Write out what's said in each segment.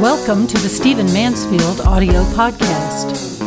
Welcome to the Stephen Mansfield audio podcast.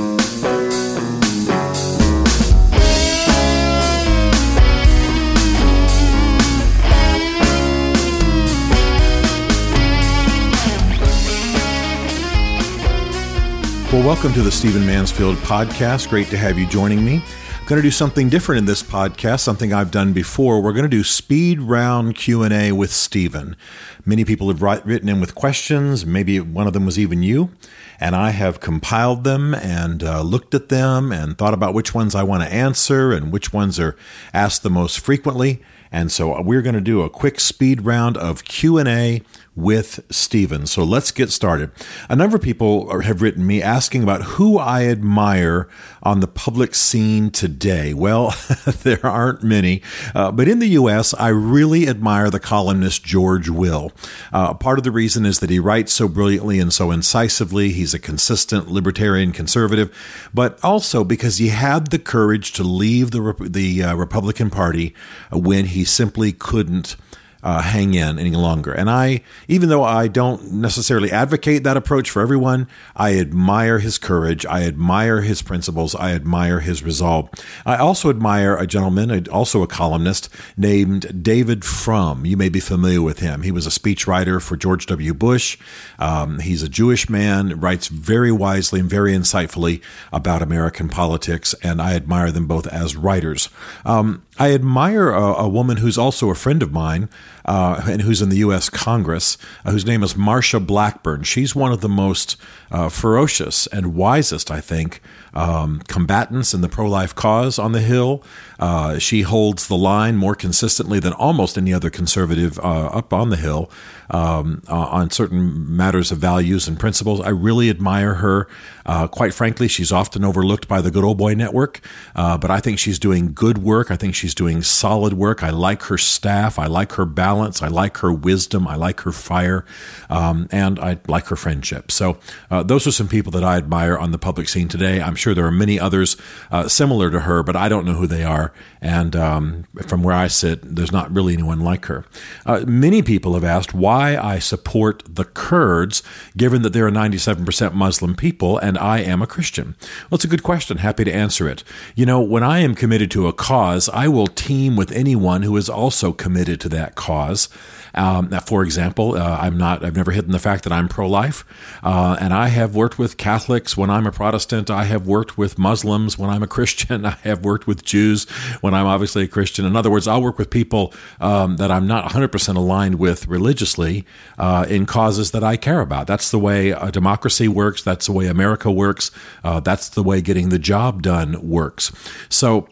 Well, welcome to the Stephen Mansfield podcast. Great to have you joining me. Going to do something different in this podcast, something I've done before. We're going to do speed round Q&A with Stephen. Many people have written in with questions. Maybe one of them was even you. And I have compiled them and uh, looked at them and thought about which ones I want to answer and which ones are asked the most frequently. And so we're going to do a quick speed round of Q&A with Stephen. So let's get started. A number of people have written me asking about who I admire on the public scene today. Well, there aren't many, uh, but in the U.S., I really admire the columnist George Will. Uh, part of the reason is that he writes so brilliantly and so incisively. He's a consistent libertarian conservative, but also because he had the courage to leave the the uh, Republican Party when he simply couldn't uh, hang in any longer. And I, even though I don't necessarily advocate that approach for everyone, I admire his courage. I admire his principles. I admire his resolve. I also admire a gentleman, also a columnist, named David Frum. You may be familiar with him. He was a speechwriter for George W. Bush. Um, he's a Jewish man, writes very wisely and very insightfully about American politics, and I admire them both as writers. Um, I admire a, a, woman who's also a friend of mine uh, and who's in the U.S. Congress, uh, whose name is Marsha Blackburn. She's one of the most uh, ferocious and wisest, I think, um, combatants in the pro life cause on the Hill. Uh, she holds the line more consistently than almost any other conservative uh, up on the Hill um, uh, on certain matters of values and principles. I really admire her. Uh, quite frankly, she's often overlooked by the Good Old Boy Network, uh, but I think she's doing good work. I think she's doing solid work. I like her staff. I like her balance. I like her wisdom. I like her fire. Um, and I like her friendship. So, uh, those are some people that I admire on the public scene today. I'm sure there are many others uh, similar to her, but I don't know who they are. And um, from where I sit, there's not really anyone like her. Many people have asked why I support the Kurds, given that they're a 97% Muslim people and I am a Christian. Well, it's a good question. Happy to answer it. You know, when I am committed to a cause, I will team with anyone who is also committed to that cause. Um, for example, uh, I'm not. I've never hidden the fact that I'm pro-life, uh, and I have worked with Catholics when I'm a Protestant. I have worked with Muslims when I'm a Christian. I have worked with Jews when I'm obviously a Christian. In other words, I'll work with people um, that I'm not 100% aligned with religiously uh, in causes that I care about. That's the way a democracy works. That's the way America works. Uh, that's the way getting the job done works. So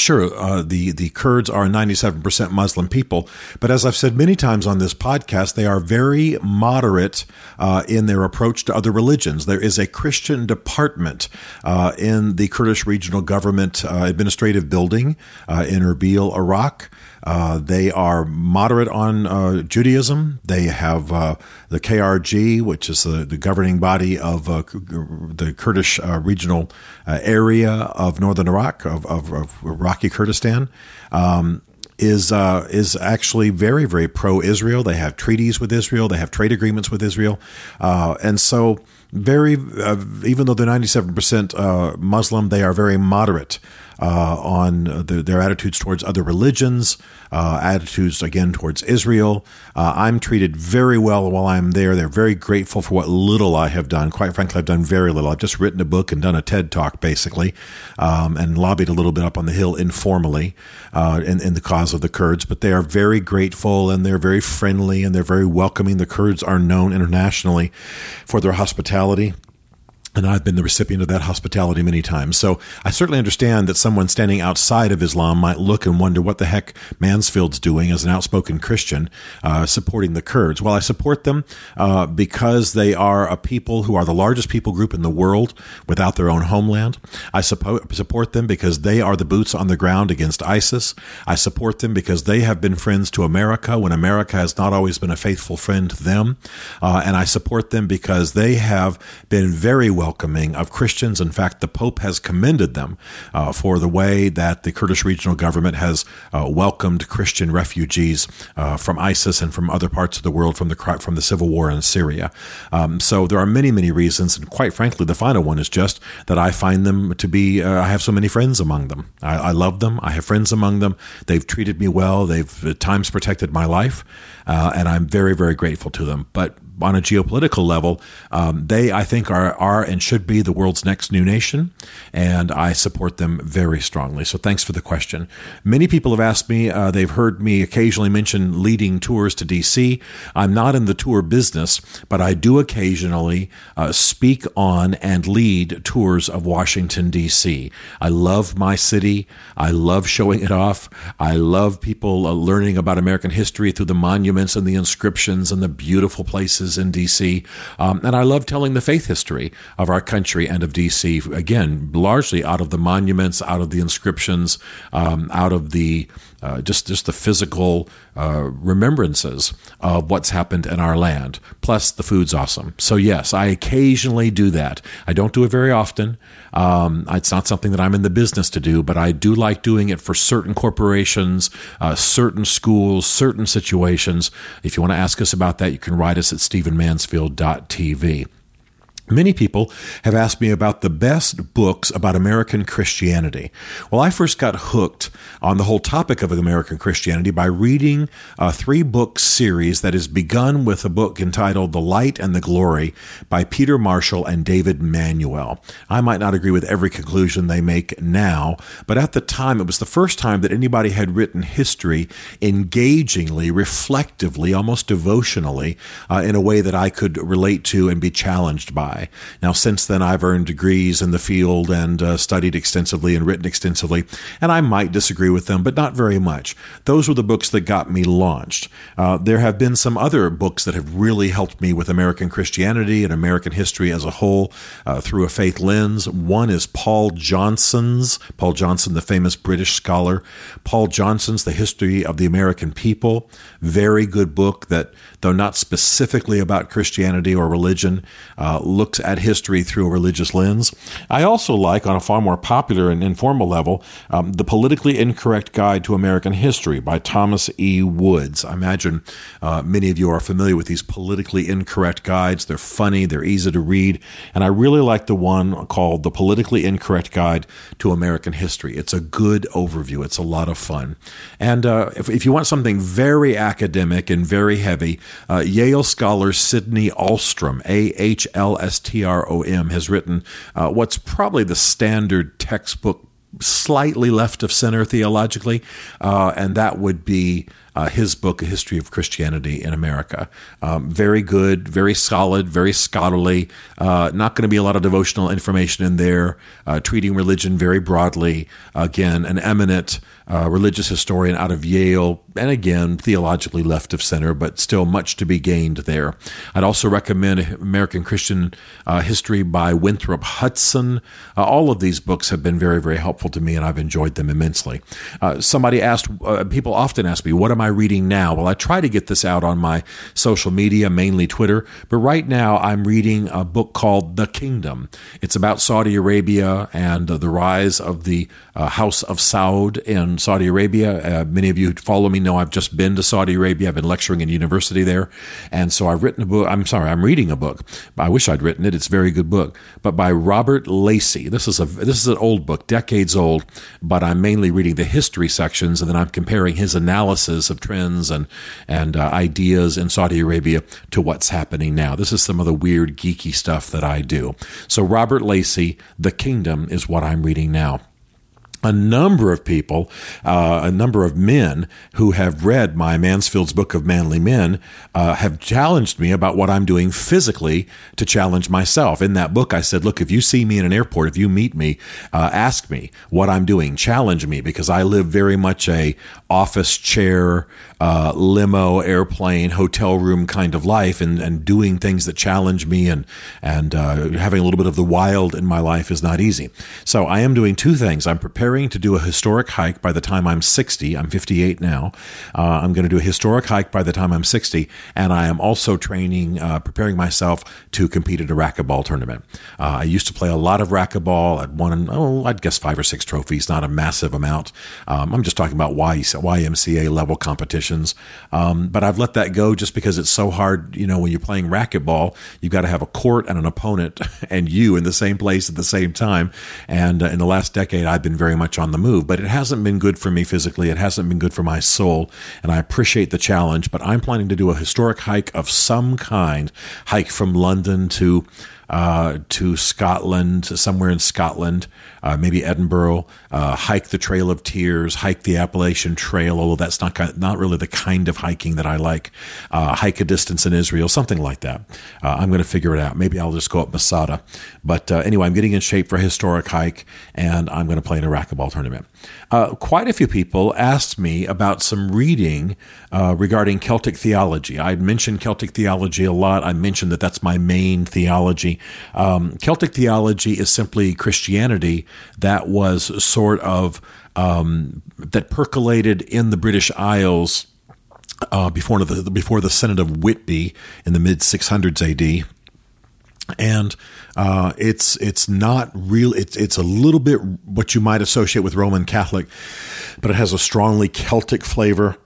Sure, uh, the the Kurds are 97% Muslim people, but as I've said many times on this podcast, they are very moderate uh, in their approach to other religions. There is a Christian department uh, in the Kurdish regional government uh, administrative building uh, in Erbil, Iraq. Uh, they are moderate on uh, Judaism. They have uh, the KRG, which is the, the governing body of uh, the Kurdish uh, regional area of northern Iraq, of, of, of Iraqi Kurdistan. Um, is uh, is actually very very pro Israel. They have treaties with Israel. They have trade agreements with Israel, uh, and so very uh, even though they're ninety seven percent Muslim, they are very moderate uh, on the, their attitudes towards other religions, uh, attitudes again towards Israel. Uh, I'm treated very well while I'm there. They're very grateful for what little I have done. Quite frankly, I've done very little. I've just written a book and done a TED talk basically, um, and lobbied a little bit up on the hill informally uh, in, in the cause of the Kurds. But they are very grateful and they're very friendly and they're very welcoming. The Kurds are known internationally for their hospitality mentality and I've been the recipient of that hospitality many times. So I certainly understand that someone standing outside of Islam might look and wonder what the heck Mansfield's doing as an outspoken Christian uh, supporting the Kurds. Well, I support them uh, because they are a people who are the largest people group in the world without their own homeland. I suppo- support them because they are the boots on the ground against ISIS. I support them because they have been friends to America when America has not always been a faithful friend to them. Uh, and I support them because they have been very welcoming of Christians. In fact, the Pope has commended them uh, for the way that the Kurdish regional government has uh, welcomed Christian refugees uh, from ISIS and from other parts of the world from the from the civil war in Syria. Um, so there are many, many reasons, and quite frankly, the final one is just that I find them to be. Uh, I have so many friends among them. I, I, love them. I have friends among them. They've treated me well. They've at times protected my life, uh, and I'm very, very grateful to them. But on a geopolitical level, um, they, I think, are, are and should be the world's next new nation, and I support them very strongly. So thanks for the question. Many people have asked me, uh, they've heard me occasionally mention leading tours to DC. I'm not in the tour business, but I do occasionally uh, speak on and lead tours of Washington, D.C. I love my city. I love showing it off. I love people uh, learning about American history through the monuments and the inscriptions and the beautiful places in DC. Um, and I love telling the faith history of our country and of DC, again, largely out of the monuments, out of the inscriptions, um, out of the uh, just just the physical uh, remembrances of what's happened in our land. Plus, the food's awesome. So yes, I occasionally do that. I don't do it very often. Um, it's not something that I'm in the business to do, but I do like doing it for certain corporations, uh, certain schools, certain situations. If you want to ask us about that, you can write us at stephenmansfield.tv. Many people have asked me about the best books about American Christianity. Well, I first got hooked on the whole topic of American Christianity by reading a three book series that has begun with a book entitled The Light and the Glory by Peter Marshall and David Manuel. I might not agree with every conclusion they make now, but at the time, it was the first time that anybody had written history engagingly, reflectively, almost devotionally, uh, in a way that I could relate to and be challenged by. Now, since then, I've earned degrees in the field and uh, studied extensively and written extensively, and I might disagree with them, but not very much. Those were the books that got me launched. Uh, there have been some other books that have really helped me with American Christianity and American history as a whole uh, through a faith lens. One is Paul Johnson's, Paul Johnson, the famous British scholar, Paul Johnson's The History of the American People. Very good book that, though not specifically about Christianity or religion, uh, looks at history through a religious lens. I also like, on a far more popular and informal level, um, The Politically Incorrect Guide to American History by Thomas E. Woods. I imagine uh, many of you are familiar with these politically incorrect guides. They're funny, they're easy to read, and I really like the one called The Politically Incorrect Guide to American History. It's a good overview, it's a lot of fun. And uh, if, if, you want something very academic and very heavy, uh, Yale scholar Sidney Ahlstrom, A H L S T R O M, has written uh, what's probably the standard textbook, slightly left of center theologically, uh, and that would be uh, his book, A History of Christianity in America. Um, very good, very solid, very scholarly. Uh, not going to be a lot of devotional information in there, uh, treating religion very broadly. Again, an eminent uh, religious historian out of Yale, and again, theologically left of center, but still much to be gained there. I'd also recommend American Christian uh, History by Winthrop Hudson. Uh, all of these books have been very, very helpful to me, and I've enjoyed them immensely. Somebody asked, people often ask me, what am I reading now? Well, I try to get this out on my social media, mainly Twitter, but right now I'm reading a book called The Kingdom. It's about Saudi Arabia and the rise of the House of Saud in Saudi Arabia. Uh, many of you who follow me know I've just been to Saudi Arabia. I've been lecturing in university there. And so I've written a book. I'm sorry, I'm reading a book. I wish I'd written it. It's a very good book, but by Robert Lacey. This is a, this is an old book, decades old, but I'm mainly reading the history sections and then I'm comparing his analysis of trends and, and uh, ideas in Saudi Arabia to what's happening now. This is some of the weird geeky stuff that I do. So Robert Lacey, The Kingdom is what I'm reading now a number of people, uh, a number of men who have read my Mansfield's Book of Manly Men uh, have challenged me about what I'm doing physically to challenge myself. In that book, I said, look, if you see me in an airport, if you meet me, uh, ask me what I'm doing, challenge me, because I live very much a office chair, uh, limo, airplane, hotel room kind of life, and, and doing things that challenge me and and uh, having a little bit of the wild in my life is not easy. So I am doing two things. I'm preparing to do a historic hike by the time I'm 60. I'm 58 now. Uh, I'm going to do a historic hike by the time I'm 60, and I am also training, uh, preparing myself to compete at a racquetball tournament. Uh, I used to play a lot of racquetball. I'd won, oh, I'd guess five or six trophies, not a massive amount. Um, I'm just talking about YMCA level competitions. Um, but I've let that go just because it's so hard. You know, when you're playing racquetball, you've got to have a court and an opponent and you in the same place at the same time. And uh, in the last decade, I've been very much on the move, but it hasn't been good for me physically. It hasn't been good for my soul. And I appreciate the challenge, but I'm planning to do a historic hike of some kind, hike from London to uh, to Scotland, somewhere in Scotland, uh, maybe Edinburgh, uh, hike the Trail of Tears, hike the Appalachian Trail, although that's not not really the kind of hiking that I like. Uh, hike a distance in Israel, something like that. Uh, I'm going to figure it out. Maybe I'll just go up Masada. But uh, anyway, I'm getting in shape for a historic hike, and I'm going to play in a racquetball tournament. quite a few people asked me about some reading regarding Celtic theology. I'd mentioned Celtic theology a lot. I mentioned that that's my main theology. Um, Celtic theology is simply Christianity that was sort of um, that percolated in the British Isles uh, before the before the Synod of Whitby in the mid 600s AD and uh, it's it's not real. It's it's a little bit what you might associate with Roman Catholic, but it has a strongly Celtic flavor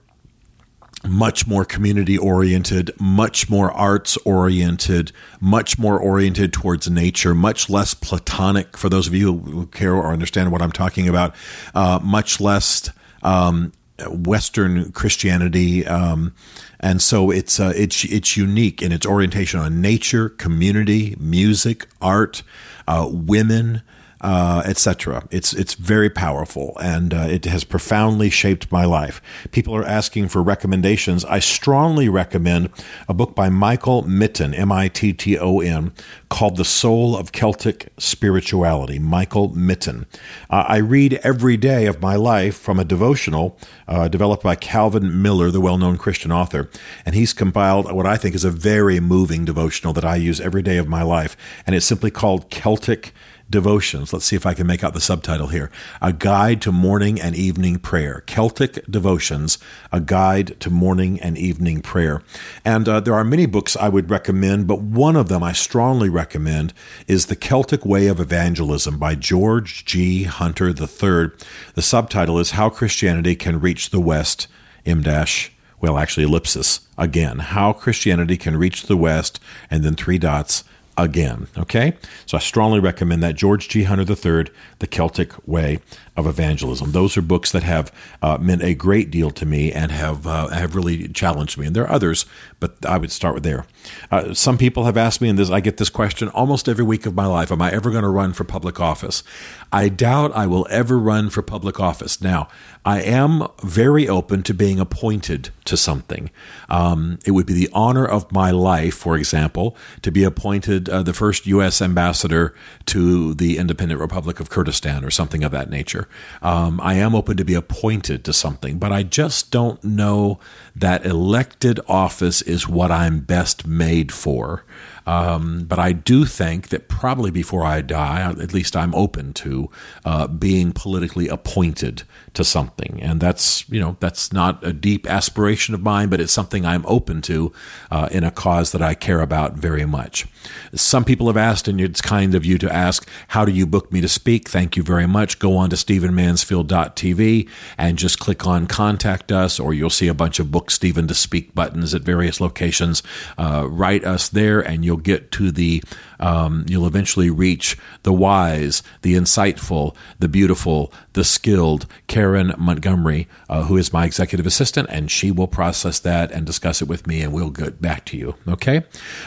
much more community oriented, much more arts oriented, much more oriented towards nature, much less platonic for those of you who care or understand what I'm talking about, uh, much less um, Western Christianity. Um, and so it's uh, it's it's unique in its orientation on nature, community, music, art, uh, women, uh, etc. It's it's very powerful and uh, it has profoundly shaped my life. People are asking for recommendations. I strongly recommend a book by Michael Mitton, M I T T O N, called "The Soul of Celtic Spirituality." Michael Mitton. Uh, I read every day of my life from a devotional uh, developed by Calvin Miller, the well-known Christian author, and he's compiled what I think is a very moving devotional that I use every day of my life, and it's simply called Celtic Devotions. Let's see if I can make out the subtitle here. A Guide to Morning and Evening Prayer. Celtic Devotions, A Guide to Morning and Evening Prayer. And uh, there are many books I would recommend, but one of them I strongly recommend is The Celtic Way of Evangelism by George G. Hunter III. The subtitle is How Christianity Can Reach the West, M dash well, actually, ellipsis again. How Christianity can reach the West, and then three dots again. Okay? So I strongly recommend that. George G. Hunter III, The Celtic Way of Evangelism. Those are books that have uh, meant a great deal to me and have, uh, have really challenged me. And there are others, but I would start with there. Uh, some people have asked me, and this, I get this question almost every week of my life Am I ever going to run for public office? I doubt I will ever run for public office. Now, I am very open to being appointed to something. Um, it would be the honor of my life, for example, to be appointed uh, the first U.S. ambassador to the independent Republic of Kurdistan or something of that nature. Um, I am open to be appointed to something, but I just don't know that elected office is what I'm best made for. Um, but I do think that probably before I die, at least I'm open to uh, being politically appointed to something, and that's you know that's not a deep aspiration of mine, but it's something I'm open to uh, in a cause that I care about very much. Some people have asked, and it's kind of you to ask, how do you book me to speak? Thank you very much. Go on to StephenMansfield.tv and just click on contact us, or you'll see a bunch of book Stephen to speak buttons at various locations. Uh, write us there, and you'll you'll get to the, um, you'll eventually reach the wise, the insightful, the beautiful, the skilled Karen Montgomery, uh, who is my executive assistant, and she will process that and discuss it with me, and we'll get back to you. Okay?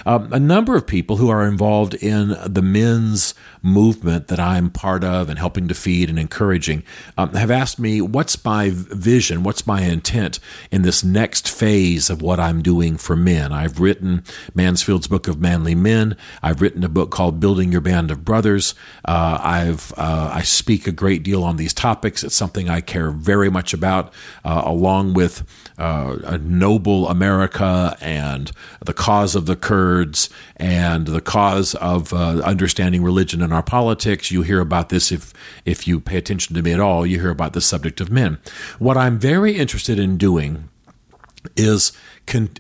Um, a number of people who are involved in the men's movement that I'm part of and helping to feed and encouraging um, have asked me, what's my vision? What's my intent in this next phase of what I'm doing for men? I've written Mansfield's Book of Manly Men. I've written a book called Building Your Band of Brothers. Uh, I've uh, I speak a great deal on these topics. It's something I care very much about, uh, along with uh, a noble America and the cause of the Kurds and the cause of uh, understanding religion in our politics. You hear about this if if you pay attention to me at all. You hear about the subject of men. What I'm very interested in doing is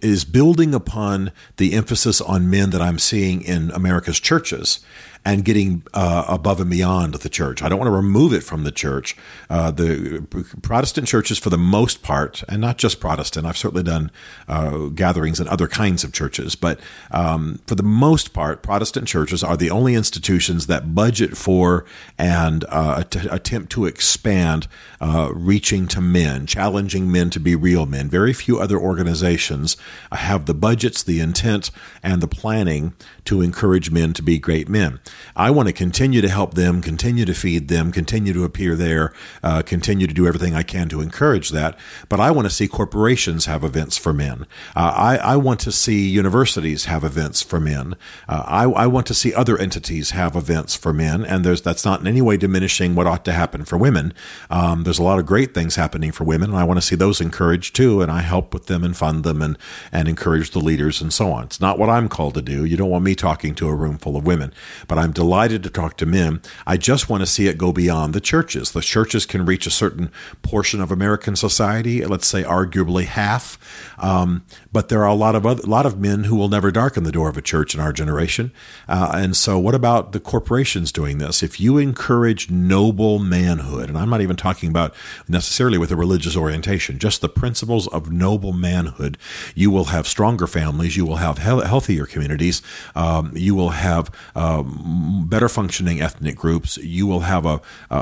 is building upon the emphasis on men that I'm seeing in America's churches and getting uh, above and beyond the church. I don't want to remove it from the church. Uh, the Protestant churches, for the most part, and not just Protestant, I've certainly done uh, gatherings in other kinds of churches, but um, for the most part, Protestant churches are the only institutions that budget for and uh, attempt to expand uh, reaching to men, challenging men to be real men. Very few other organizations have the budgets, the intent, and the planning to encourage men to be great men. I want to continue to help them, continue to feed them, continue to appear there, uh, continue to do everything I can to encourage that. But I want to see corporations have events for men. Uh, I, I, want to see universities have events for men. Uh, I, I, want to see other entities have events for men. And that's not in any way diminishing what ought to happen for women. Um, there's a lot of great things happening for women, and I want to see those encouraged too. And I help with them and fund them and and encourage the leaders and so on. It's not what I'm called to do. You don't want me talking to a room full of women, but I'm delighted to talk to men. I just want to see it go beyond the churches. The churches can reach a certain portion of American society, let's say arguably half, um, but there are a lot of other, lot of men who will never darken the door of a church in our generation. Uh, and so, what about the corporations doing this? If you encourage noble manhood, and I'm not even talking about necessarily with a religious orientation, just the principles of noble manhood, you will have stronger families, you will have he- healthier communities, um, you will have um, better functioning ethnic groups, you will have a, a,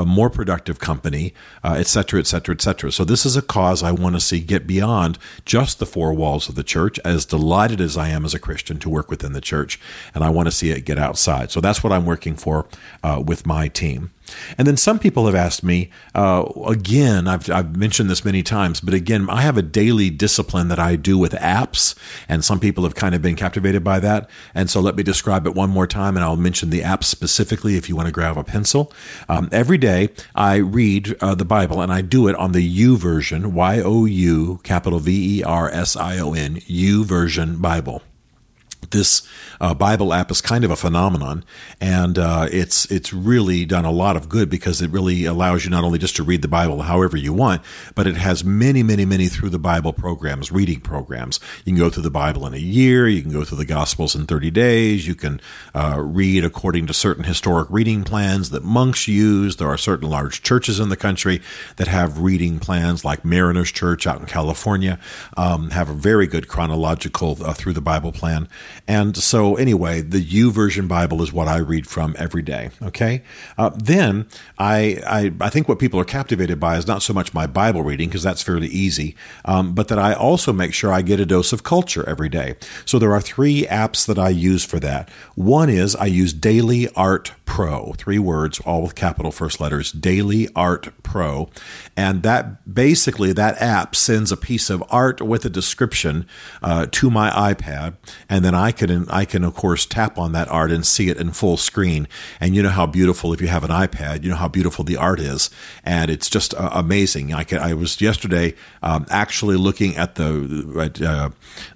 a more productive company, uh, et cetera, et cetera, et cetera. So, this is a cause I want to see get beyond just the four walls of the church, as delighted as I am as a Christian to work within the church. And I want to see it get outside. So, that's what I'm working for uh, with my team. And then some people have asked me, uh, again, I've, I've mentioned this many times, but again, I have a daily discipline that I do with apps, and some people have kind of been captivated by that. And so let me describe it one more time, and I'll mention the app specifically if you want to grab a pencil. Um, every day, I read uh, the Bible, and I do it on the YouVersion, Y O U, capital V E R S I O N, YouVersion Bible this uh, Bible app is kind of a phenomenon, and uh, it's it's really done a lot of good because it really allows you not only just to read the Bible however you want, but it has many, many, many through the Bible programs, reading programs. You can go through the Bible in a year. You can go through the Gospels in thirty days. You can uh, read according to certain historic reading plans that monks use. There are certain large churches in the country that have reading plans, like Mariners Church out in California, um, have a very good chronological uh, through the Bible plan. And so, anyway, the YouVersion Bible is what I read from every day. Okay. Uh, then I, I, I think what people are captivated by is not so much my Bible reading because that's fairly easy, um, but that I also make sure I get a dose of culture every day. So there are three apps that I use for that. One is I use Daily Art Pro, three words, all with capital first letters. Daily Art Pro, and that basically that app sends a piece of art with a description uh, to my iPad, and then I can I can of course tap on that art and see it in full screen. And you know how beautiful if you have an iPad, you know how beautiful the art is, and it's just uh, amazing. I can, I was yesterday um, actually looking at the uh,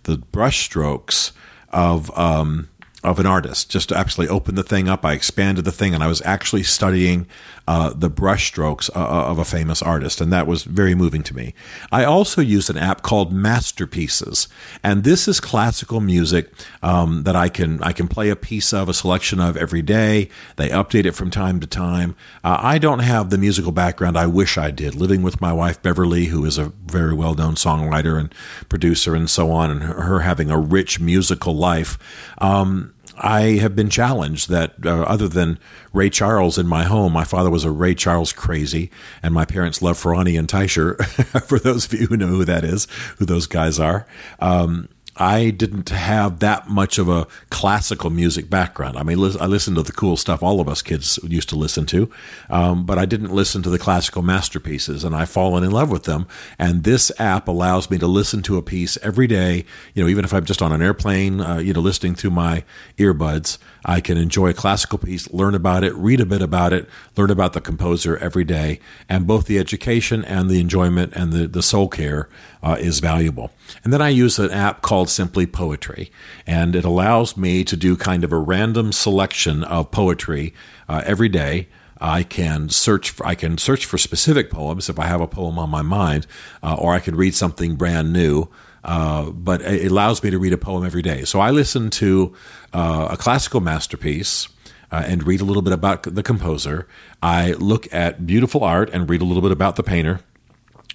the brush strokes of. Um, of an artist. Just to actually open the thing up, I expanded the thing, and I was actually studying uh, the brushstrokes uh, uh, of a famous artist, and that was very moving to me. I also use an app called Masterpieces, and this is classical music um, that I can I can play a piece of, a selection of every day. They update it from time to time. Uh, I don't have the musical background I wish I did. Living with my wife Beverly, who is a very well known songwriter and producer and so on, and her having a rich musical life. Um, I have been challenged that uh, other than Ray Charles in my home, my father was a Ray Charles crazy, and my parents loved Ferrante and Teicher. for those of you who know who that is, who those guys are, um, I didn't have that much of a classical music background. I mean, I listened to the cool stuff all of us kids used to listen to, um, but I didn't listen to the classical masterpieces, and I've fallen in love with them. And this app allows me to listen to a piece every day. You know, even if I'm just on an airplane, uh, you know, listening through my earbuds, I can enjoy a classical piece, learn about it, read a bit about it, learn about the composer every day, and both the education and the enjoyment and the the soul care uh, is valuable. And then I use an app called Simply Poetry, and it allows me to do kind of a random selection of poetry uh, every day. I can search for, I can search for specific poems if I have a poem on my mind, uh, or I could read something brand new. Uh, but it allows me to read a poem every day. So I listen to uh, a classical masterpiece. Uh, and read a little bit about the composer. I look at beautiful art and read a little bit about the painter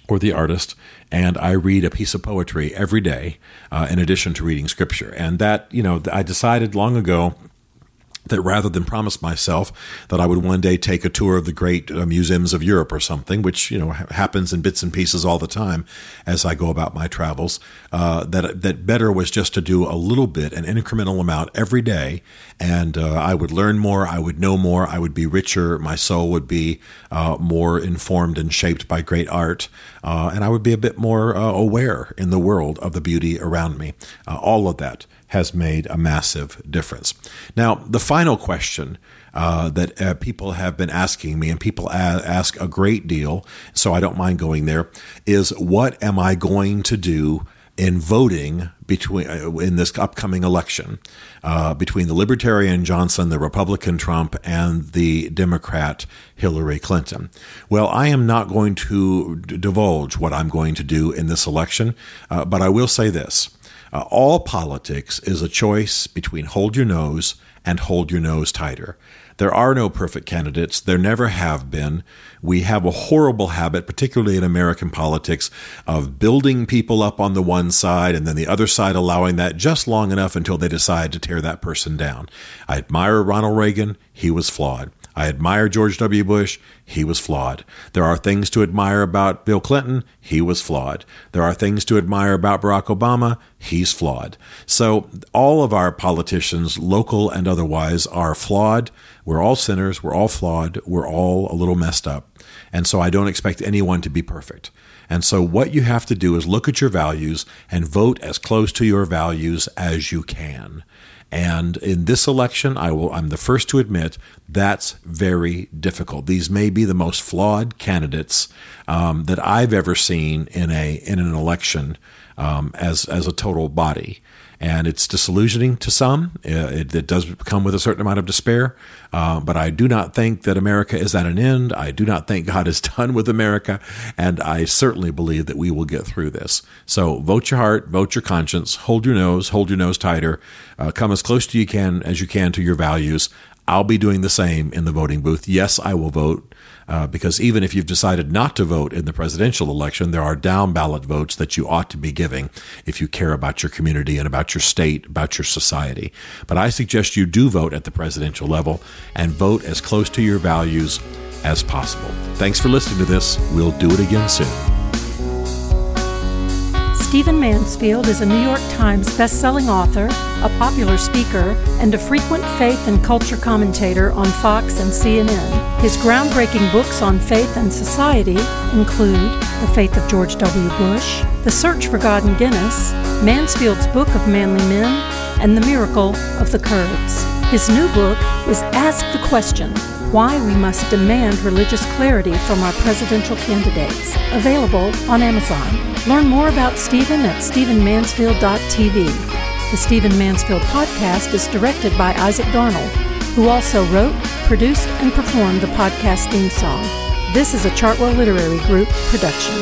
or the artist, and I read a piece of poetry every day uh, in addition to reading scripture. And that, you know, I decided long ago that rather than promise myself that I would one day take a tour of the great uh, museums of Europe or something, which you know ha- happens in bits and pieces all the time as I go about my travels, uh, that that better was just to do a little bit, an incremental amount every day, and uh, I would learn more, I would know more, I would be richer, my soul would be uh, more informed and shaped by great art, uh, and I would be a bit more uh, aware in the world of the beauty around me. all of that has made a massive difference. Now, the final question uh, that uh, people have been asking me, and people a- ask a great deal, so I don't mind going there, is what am I going to do in voting between uh, in this upcoming election uh, between the Libertarian Johnson, the Republican Trump, and the Democrat Hillary Clinton. Well, I am not going to divulge what I'm going to do in this election, uh, but I will say this. Uh, all politics is a choice between hold your nose and hold your nose tighter. There are no perfect candidates. There never have been. We have a horrible habit, particularly in American politics, of building people up on the one side and then the other side allowing that just long enough until they decide to tear that person down. I admire Ronald Reagan. He was flawed. I admire George W. Bush. He was flawed. There are things to admire about Bill Clinton. He was flawed. There are things to admire about Barack Obama. He's flawed. So all of our politicians, local and otherwise, are flawed. We're all sinners. We're all flawed. We're all a little messed up. And so I don't expect anyone to be perfect. And so what you have to do is look at your values and vote as close to your values as you can. And in this election, I will I'm the first to admit that's very difficult. These may be the most flawed candidates um, that I've ever seen in a in an election um, as as a total body and it's disillusioning to some. Uh, it, it, does come with a certain amount of despair, uh, but I do not think that America is at an end. I do not think God is done with America, and I certainly believe that we will get through this. So vote your heart, vote your conscience, hold your nose, hold your nose tighter, uh, come as close to you can as you can to your values. I'll be doing the same in the voting booth. Yes, I will vote uh, because even if you've decided not to vote in the presidential election, there are down ballot votes that you ought to be giving if you care about your community and about your state, about your society. But I suggest you do vote at the presidential level and vote as close to your values as possible. Thanks for listening to this. We'll do it again soon. Stephen Mansfield is a New York Times bestselling author, a popular speaker, and a frequent faith and culture commentator on Fox and CNN. His groundbreaking books on faith and society include The Faith of George W. Bush, The Search for God and Guinness, Mansfield's Book of Manly Men, and The Miracle of the Kurds. His new book is Ask the Question Why We Must Demand Religious Clarity from Our Presidential Candidates, available on Amazon. Learn more about Stephen at StephenMansfield.tv. The Stephen Mansfield podcast is directed by Isaac Darnold, who also wrote, produced, and performed the podcast theme song. This is a Chartwell Literary Group production.